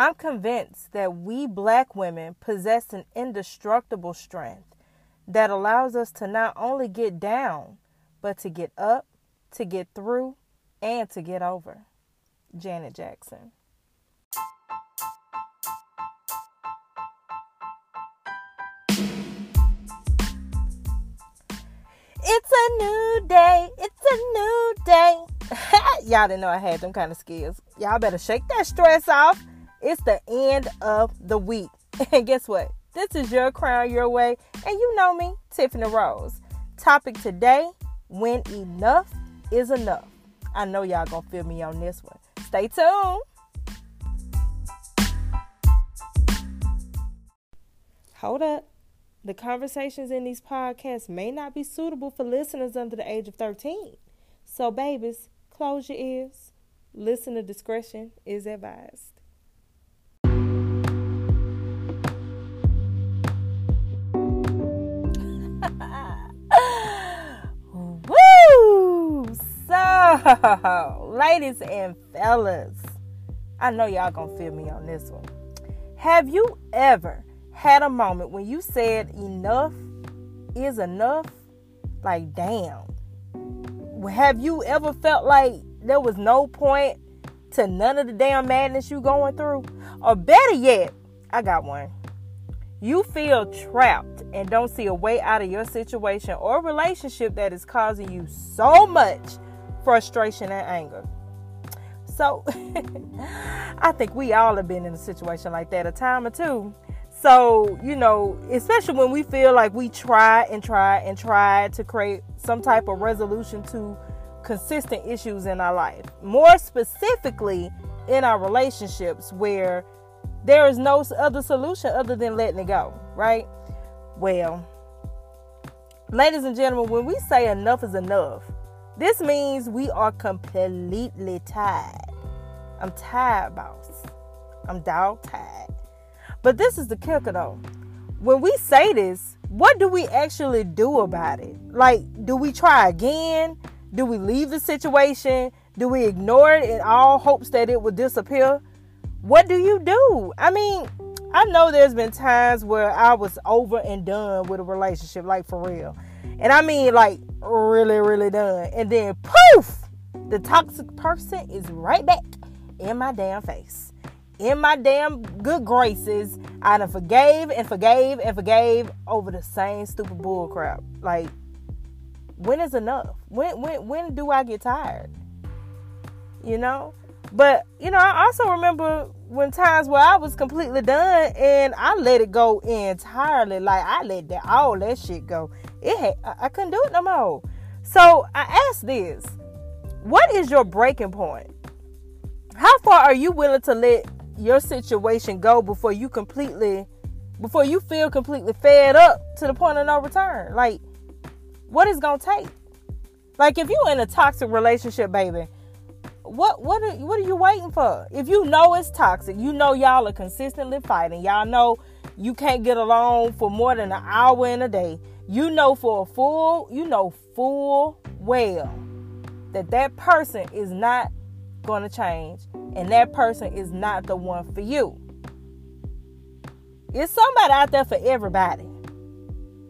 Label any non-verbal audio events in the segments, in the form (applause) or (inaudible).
I'm convinced that we black women possess an indestructible strength that allows us to not only get down, but to get up, to get through, and to get over. Janet Jackson. It's a new day. It's a new day. (laughs) Y'all didn't know I had them kind of skills. Y'all better shake that stress off. It's the end of the week. (laughs) And guess what? This is your crown your way. And you know me, Tiffany Rose. Topic today when enough is enough. I know y'all gonna feel me on this one. Stay tuned. Hold up. The conversations in these podcasts may not be suitable for listeners under the age of 13. So, babies, close your ears. Listener discretion is advised. (laughs) Ladies and fellas, I know y'all gonna feel me on this one. Have you ever had a moment when you said enough is enough? Like, damn. Have you ever felt like there was no point to none of the damn madness you going through? Or better yet, I got one. You feel trapped and don't see a way out of your situation or relationship that is causing you so much frustration and anger. So, (laughs) I think we all have been in a situation like that a time or two. So, you know, especially when we feel like we try and try and try to create some type of resolution to consistent issues in our life. More specifically, in our relationships where there is no other solution other than letting it go, right? Well, ladies and gentlemen, when we say enough is enough, this means we are completely tired. I'm tired, boss. I'm dog tired. But this is the kicker though. When we say this, what do we actually do about it? Like, do we try again? Do we leave the situation? Do we ignore it in all hopes that it will disappear? what do you do? I mean, I know there's been times where I was over and done with a relationship, like for real. And I mean, like, really, really done. And then, poof, the toxic person is right back in my damn face. In my damn good graces. I done forgave and forgave and forgave over the same stupid bull crap. Like, when is enough? When when when do I get tired? You know? But you know, I also remember when times where I was completely done and I let it go entirely. Like I let that all that shit go. It had, I couldn't do it no more. So I asked this: What is your breaking point? How far are you willing to let your situation go before you completely, before you feel completely fed up to the point of no return? Like, what is gonna take? Like if you're in a toxic relationship, baby what what are, what are you waiting for? If you know it's toxic, you know y'all are consistently fighting. Y'all know you can't get along for more than an hour in a day. You know for a full, you know full well that that person is not going to change and that person is not the one for you. It's somebody out there for everybody.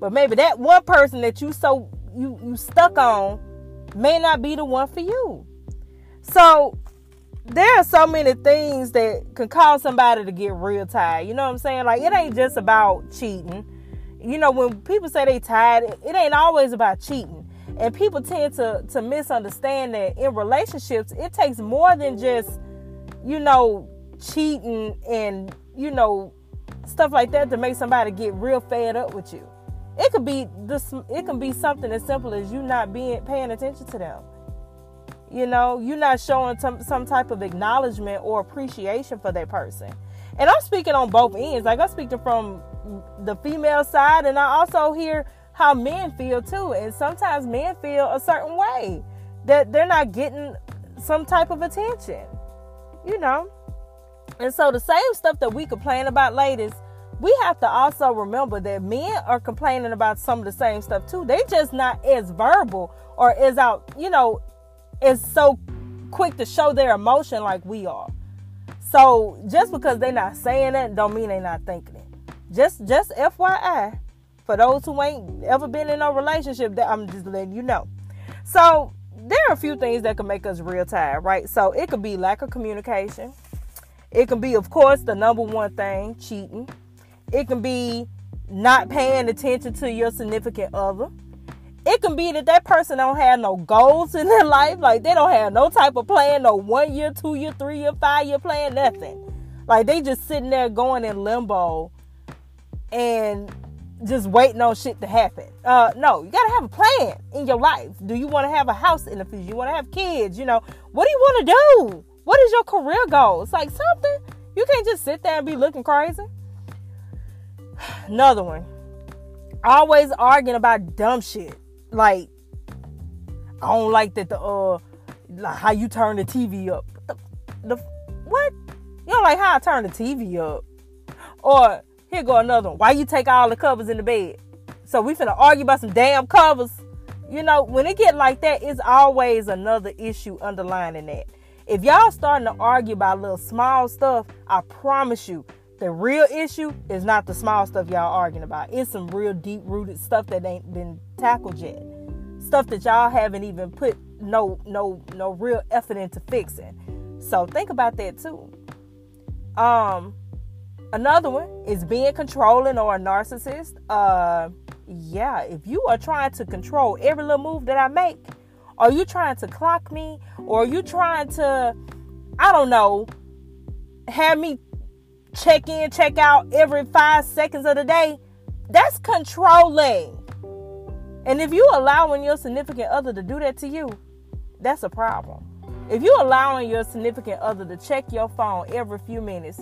But maybe that one person that you so you you stuck on may not be the one for you. So there are so many things that can cause somebody to get real tired. You know what I'm saying? Like it ain't just about cheating. You know, when people say they tired, it ain't always about cheating. And people tend to to misunderstand that in relationships, it takes more than just, you know, cheating and, you know, stuff like that to make somebody get real fed up with you. It could be this it can be something as simple as you not being paying attention to them you know, you're not showing some, some type of acknowledgement or appreciation for that person. And I'm speaking on both ends. Like I'm speaking from the female side, and I also hear how men feel too. And sometimes men feel a certain way that they're not getting some type of attention, you know. And so the same stuff that we complain about, ladies, we have to also remember that men are complaining about some of the same stuff too. They just not as verbal or as out, you know, is so quick to show their emotion like we are. So just because they're not saying it, don't mean they're not thinking it. Just just FYI, for those who ain't ever been in a relationship, that I'm just letting you know. So there are a few things that can make us real tired, right? So it could be lack of communication. It can be, of course, the number one thing, cheating. It can be not paying attention to your significant other. It can be that that person don't have no goals in their life, like they don't have no type of plan, no one year, two year, three year, five year plan, nothing. Like they just sitting there going in limbo and just waiting on shit to happen. Uh, no, you gotta have a plan in your life. Do you want to have a house in the future? You want to have kids? You know, what do you want to do? What is your career goal? It's like something you can't just sit there and be looking crazy. (sighs) Another one, always arguing about dumb shit. Like, I don't like that the uh, like how you turn the TV up. The, what? You don't like how I turn the TV up, or here go another one. Why you take all the covers in the bed? So we finna argue about some damn covers. You know, when it get like that, it's always another issue underlining that. If y'all starting to argue about little small stuff, I promise you, the real issue is not the small stuff y'all arguing about. It's some real deep rooted stuff that ain't been tackled yet. Stuff that y'all haven't even put no no no real effort into fixing. So think about that too. Um Another one is being controlling or a narcissist. Uh, yeah, if you are trying to control every little move that I make, are you trying to clock me, or are you trying to, I don't know, have me check in, check out every five seconds of the day? That's controlling. And if you're allowing your significant other to do that to you, that's a problem. If you're allowing your significant other to check your phone every few minutes,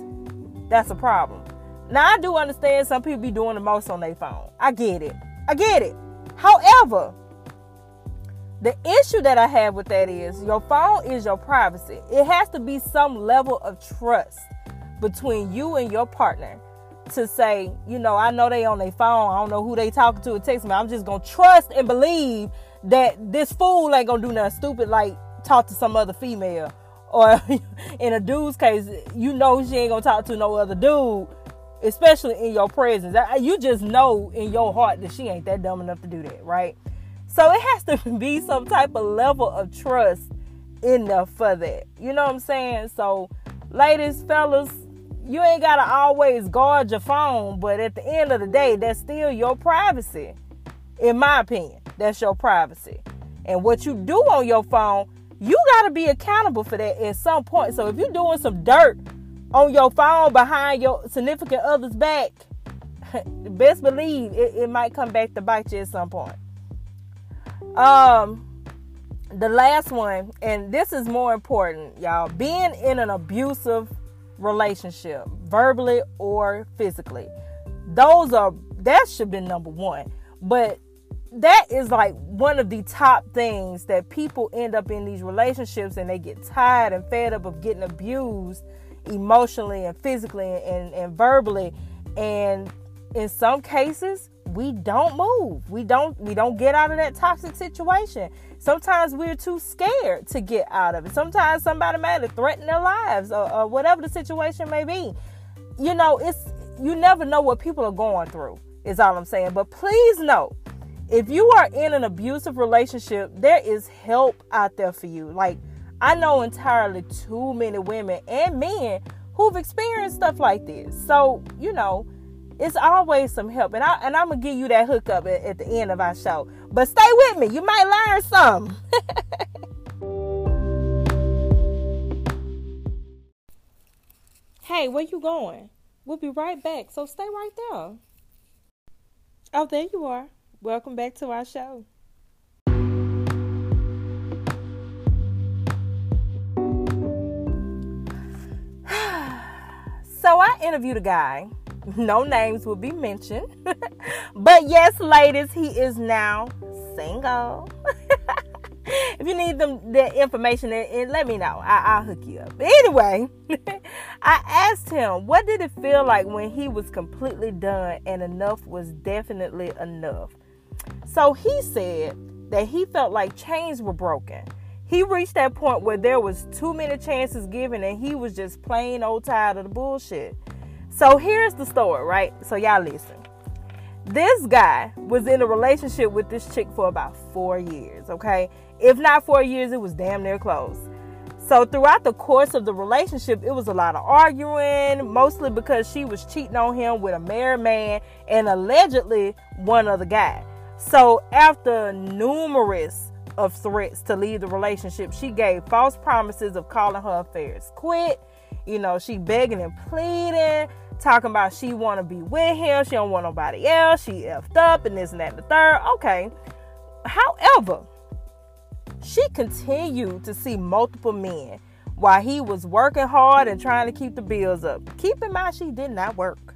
that's a problem. Now I do understand some people be doing the most on their phone. I get it. I get it. However, the issue that I have with that is your phone is your privacy. It has to be some level of trust between you and your partner to say, you know, I know they on their phone. I don't know who they talking to or text me. I'm just gonna trust and believe that this fool ain't gonna do nothing stupid like talk to some other female (laughs) or in a dude's case, you know she ain't gonna talk to no other dude, especially in your presence. You just know in your heart that she ain't that dumb enough to do that, right? So it has to (laughs) be some type of level of trust enough for that. You know what I'm saying? So, ladies, fellas, you ain't gotta always guard your phone, but at the end of the day, that's still your privacy. In my opinion, that's your privacy. And what you do on your phone you got to be accountable for that at some point. So if you're doing some dirt on your phone behind your significant other's back, (laughs) best believe it, it might come back to bite you at some point. Um, the last one, and this is more important, y'all. Being in an abusive relationship, verbally or physically, those are that should be number one. But that is like one of the top things that people end up in these relationships and they get tired and fed up of getting abused emotionally and physically and, and verbally and in some cases we don't move. We don't we don't get out of that toxic situation. Sometimes we're too scared to get out of it. Sometimes somebody might have threatened their lives or, or whatever the situation may be. You know it's you never know what people are going through is all i'm saying. But please know if you are in an abusive relationship, there is help out there for you. Like, I know entirely too many women and men who've experienced stuff like this. So, you know, it's always some help. And, I, and I'm to give you that hookup at, at the end of our show. But stay with me, you might learn some. (laughs) hey, where you going? We'll be right back, so stay right there. Oh, there you are. Welcome back to our show. (sighs) so I interviewed a guy. No names will be mentioned. (laughs) but yes, ladies, he is now single. (laughs) if you need them the information, and let me know. I, will hook you up. Anyway, (laughs) I asked him, what did it feel like when he was completely done and enough was definitely enough? So he said that he felt like chains were broken. He reached that point where there was too many chances given and he was just plain old tired of the bullshit. So here's the story, right? So y'all listen. This guy was in a relationship with this chick for about four years, okay? If not four years, it was damn near close. So throughout the course of the relationship, it was a lot of arguing, mostly because she was cheating on him with a married man and allegedly one other guy. So after numerous of threats to leave the relationship, she gave false promises of calling her affairs quit. You know, she begging and pleading, talking about she want to be with him, she don't want nobody else, she effed up and this and that and the third. Okay. However, she continued to see multiple men while he was working hard and trying to keep the bills up. Keep in mind, she did not work.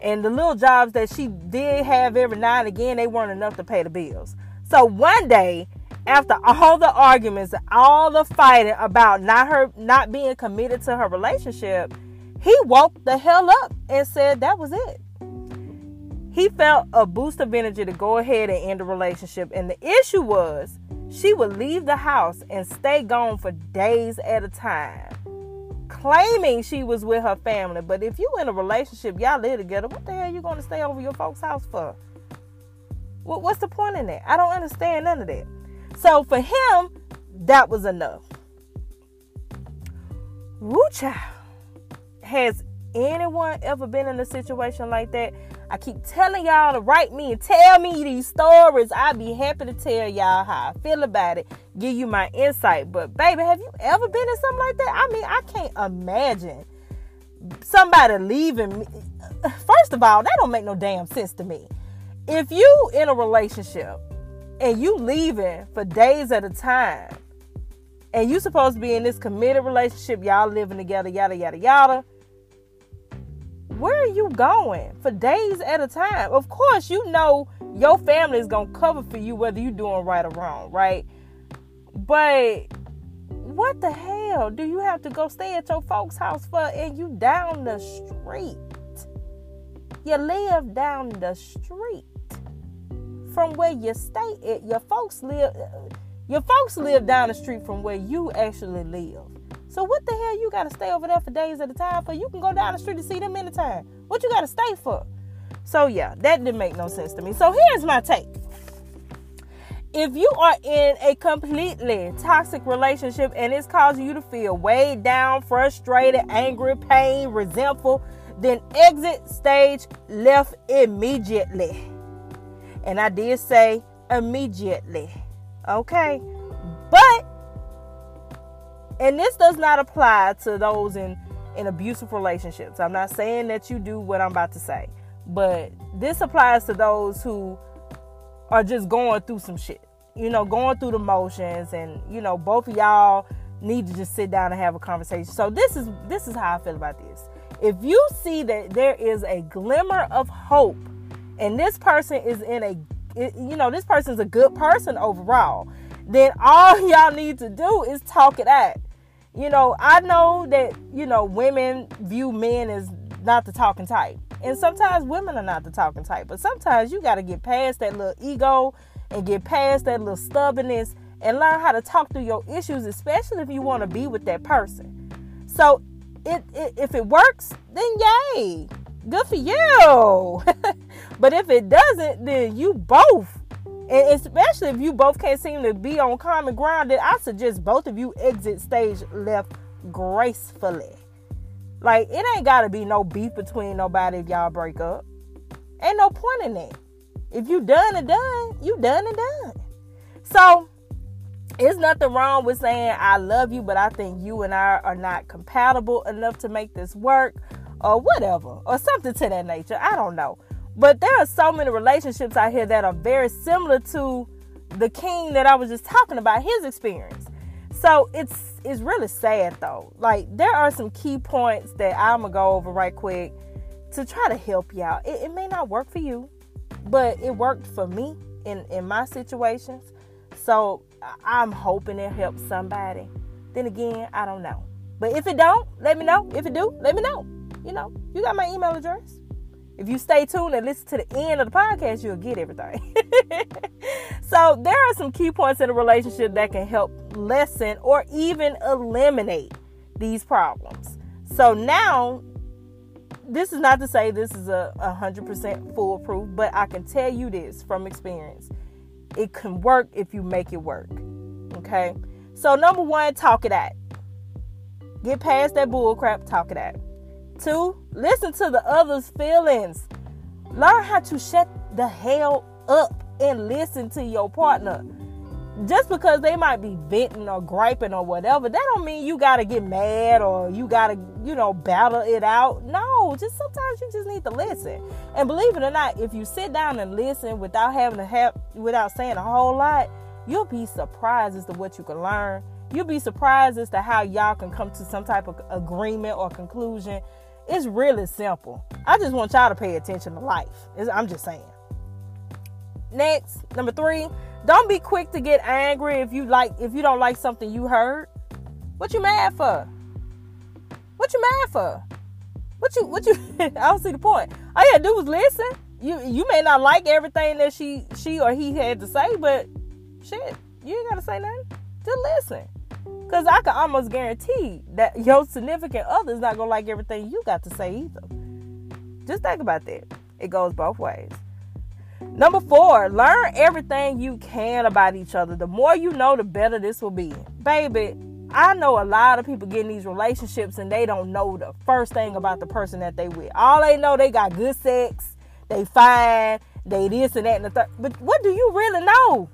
And the little jobs that she did have every now and again, they weren't enough to pay the bills. So one day, after all the arguments, all the fighting about not her not being committed to her relationship, he woke the hell up and said that was it. He felt a boost of energy to go ahead and end the relationship. And the issue was she would leave the house and stay gone for days at a time, claiming she was with her family. But if you in a relationship, y'all live together, what the hell you going to stay over your folks' house for? What's the point in that? I don't understand none of that. So for him, that was enough. Woo child. Has anyone ever been in a situation like that? I keep telling y'all to write me and tell me these stories. I'd be happy to tell y'all how I feel about it, give you my insight. But baby, have you ever been in something like that? I mean, I can't imagine somebody leaving me. First of all, that don't make no damn sense to me. If you in a relationship and you leaving for days at a time, and you supposed to be in this committed relationship, y'all living together, yada yada yada where are you going for days at a time? Of course, you know your family is gonna cover for you whether you're doing right or wrong, right? But what the hell do you have to go stay at your folks' house for and you down the street? You live down the street from where you stay at. Eh, your folks live eh, your folks live down the street from where you actually live. So what the hell you gotta stay over there for days at a time for? You can go down the street to see them anytime. What you gotta stay for? So yeah, that didn't make no sense to me. So here's my take. If you are in a completely toxic relationship and it's causing you to feel weighed down, frustrated, angry, pain, resentful, then exit stage left immediately. And I did say immediately. Okay? But and this does not apply to those in in abusive relationships. I'm not saying that you do what I'm about to say, but this applies to those who are just going through some shit. You know, going through the motions and you know, both of y'all need to just sit down and have a conversation. So this is this is how I feel about this. If you see that there is a glimmer of hope and this person is in a you know, this person's a good person overall, then all (laughs) y'all need to do is talk it out you know, I know that, you know, women view men as not the talking type. And sometimes women are not the talking type. But sometimes you got to get past that little ego and get past that little stubbornness and learn how to talk through your issues, especially if you want to be with that person. So it, it, if it works, then yay. Good for you. (laughs) but if it doesn't, then you both and especially if you both can't seem to be on common ground, then I suggest both of you exit stage left gracefully. Like it ain't gotta be no beef between nobody if y'all break up. Ain't no point in that. If you done and done, you done and done. So it's nothing wrong with saying I love you, but I think you and I are not compatible enough to make this work, or whatever, or something to that nature. I don't know. But there are so many relationships out here that are very similar to the king that I was just talking about, his experience. So it's it's really sad though. Like there are some key points that I'm gonna go over right quick to try to help out. It, it may not work for you, but it worked for me in in my situations. So I'm hoping it helps somebody. Then again, I don't know. But if it don't, let me know. If it do, let me know. You know, you got my email address. If you stay tuned and listen to the end of the podcast, you'll get everything. (laughs) so there are some key points in a relationship that can help lessen or even eliminate these problems. So now, this is not to say this is a, a hundred percent foolproof, but I can tell you this from experience. It can work if you make it work. Okay. So number one, talk it out. Get past that bull crap, talk it out. Two, listen to the other's feelings. Learn how to shut the hell up and listen to your partner just because they might be venting or griping or whatever, that don't mean you gotta get mad or you gotta, you know, battle it out. No, just sometimes you just need to listen. And believe it or not, if you sit down and listen without having to have without saying a whole lot, you'll be surprised as to what you can learn. You'll be surprised as to how y'all can come to some type of agreement or conclusion. It's really simple. I just want y'all to pay attention to life. I'm just saying. Next, number three, don't be quick to get angry if you like if you don't like something you heard. What you mad for? What you mad for? What you what you (laughs) I don't see the point. All you gotta do is listen. You you may not like everything that she she or he had to say, but shit, you ain't gotta say nothing. Just listen. Cause I can almost guarantee that your significant other is not gonna like everything you got to say either. Just think about that. It goes both ways. Number four, learn everything you can about each other. The more you know, the better this will be. Baby, I know a lot of people get in these relationships and they don't know the first thing about the person that they with. All they know, they got good sex, they fine, they this and that and the third. But what do you really know?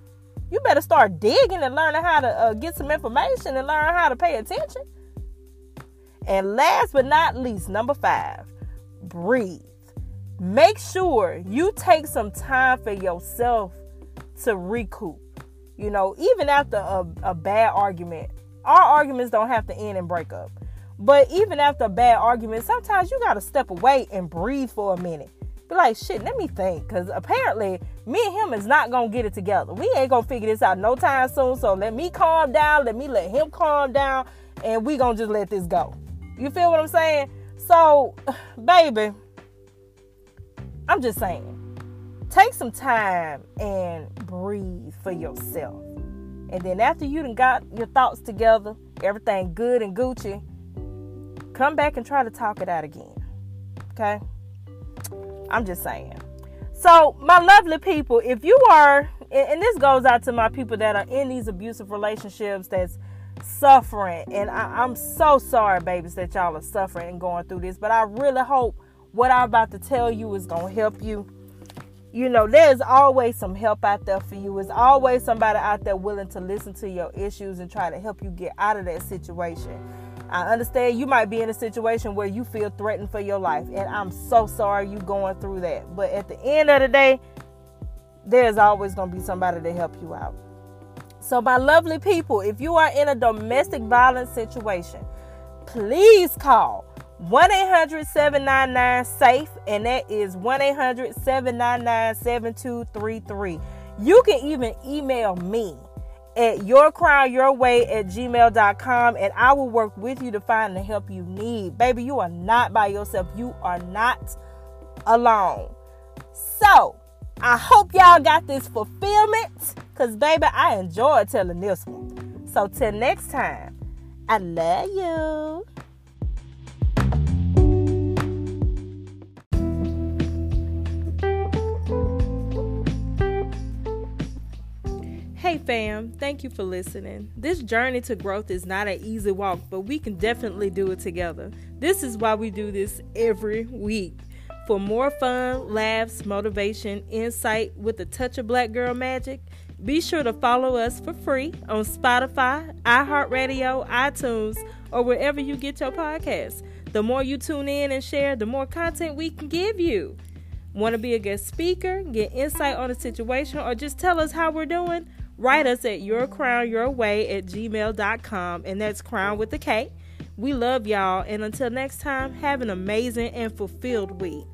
You better start digging and learning how to uh, get some information and learn how to pay attention. And last but not least, number five, breathe make sure you take some time for yourself to recoup. You know, even after a, a bad argument, our arguments don't have to end in breakup. But even after a bad argument, sometimes you got to step away and breathe for a minute. Be like, shit, let me think. Because apparently, me and him is not going to get it together. We ain't going to figure this out no time soon. So let me calm down. Let me let him calm down. And we going to just let this go. You feel what I'm saying? So, (sighs) baby, I'm just saying, take some time and breathe for yourself. And then after you done got your thoughts together, everything good and Gucci, come back and try to talk it out again. Okay? I'm just saying. So, my lovely people, if you are, and this goes out to my people that are in these abusive relationships that's suffering, and I, am so sorry, babies, that y'all are suffering and going through this, but I really hope what I'm about to tell you is going to help you. You know, there's always some help out there for you. There's always somebody out there willing to listen to your issues and try to help you get out of that situation. I understand you might be in a situation where you feel threatened for your life, and I'm so sorry you going through that. But at the end of the day, there's always going to be somebody to help you out. So, my lovely people, if you are in a domestic violence situation, please call 1 800 799 SAFE, and that is 1 800 799 7233. You can even email me at yourcrownyourway at gmail.com and I will work with you to find the help you need. Baby, you are not by yourself. You are not alone. So, I hope y'all got this fulfillment because, baby, I enjoy telling this one. So, till next time, I love you. Hey fam, thank you for listening. This journey to growth is not an easy walk, but we can definitely do it together. This is why we do this every week. For more fun, laughs, motivation, insight with a touch of black girl magic, be sure to follow us for free on Spotify, iHeartRadio, iTunes, or wherever you get your podcasts. The more you tune in and share, the more content we can give you. Want to be a guest speaker, get insight on a situation, or just tell us how we're doing? Write us at yourcrownyourway at gmail.com, and that's crown with a K. We love y'all, and until next time, have an amazing and fulfilled week.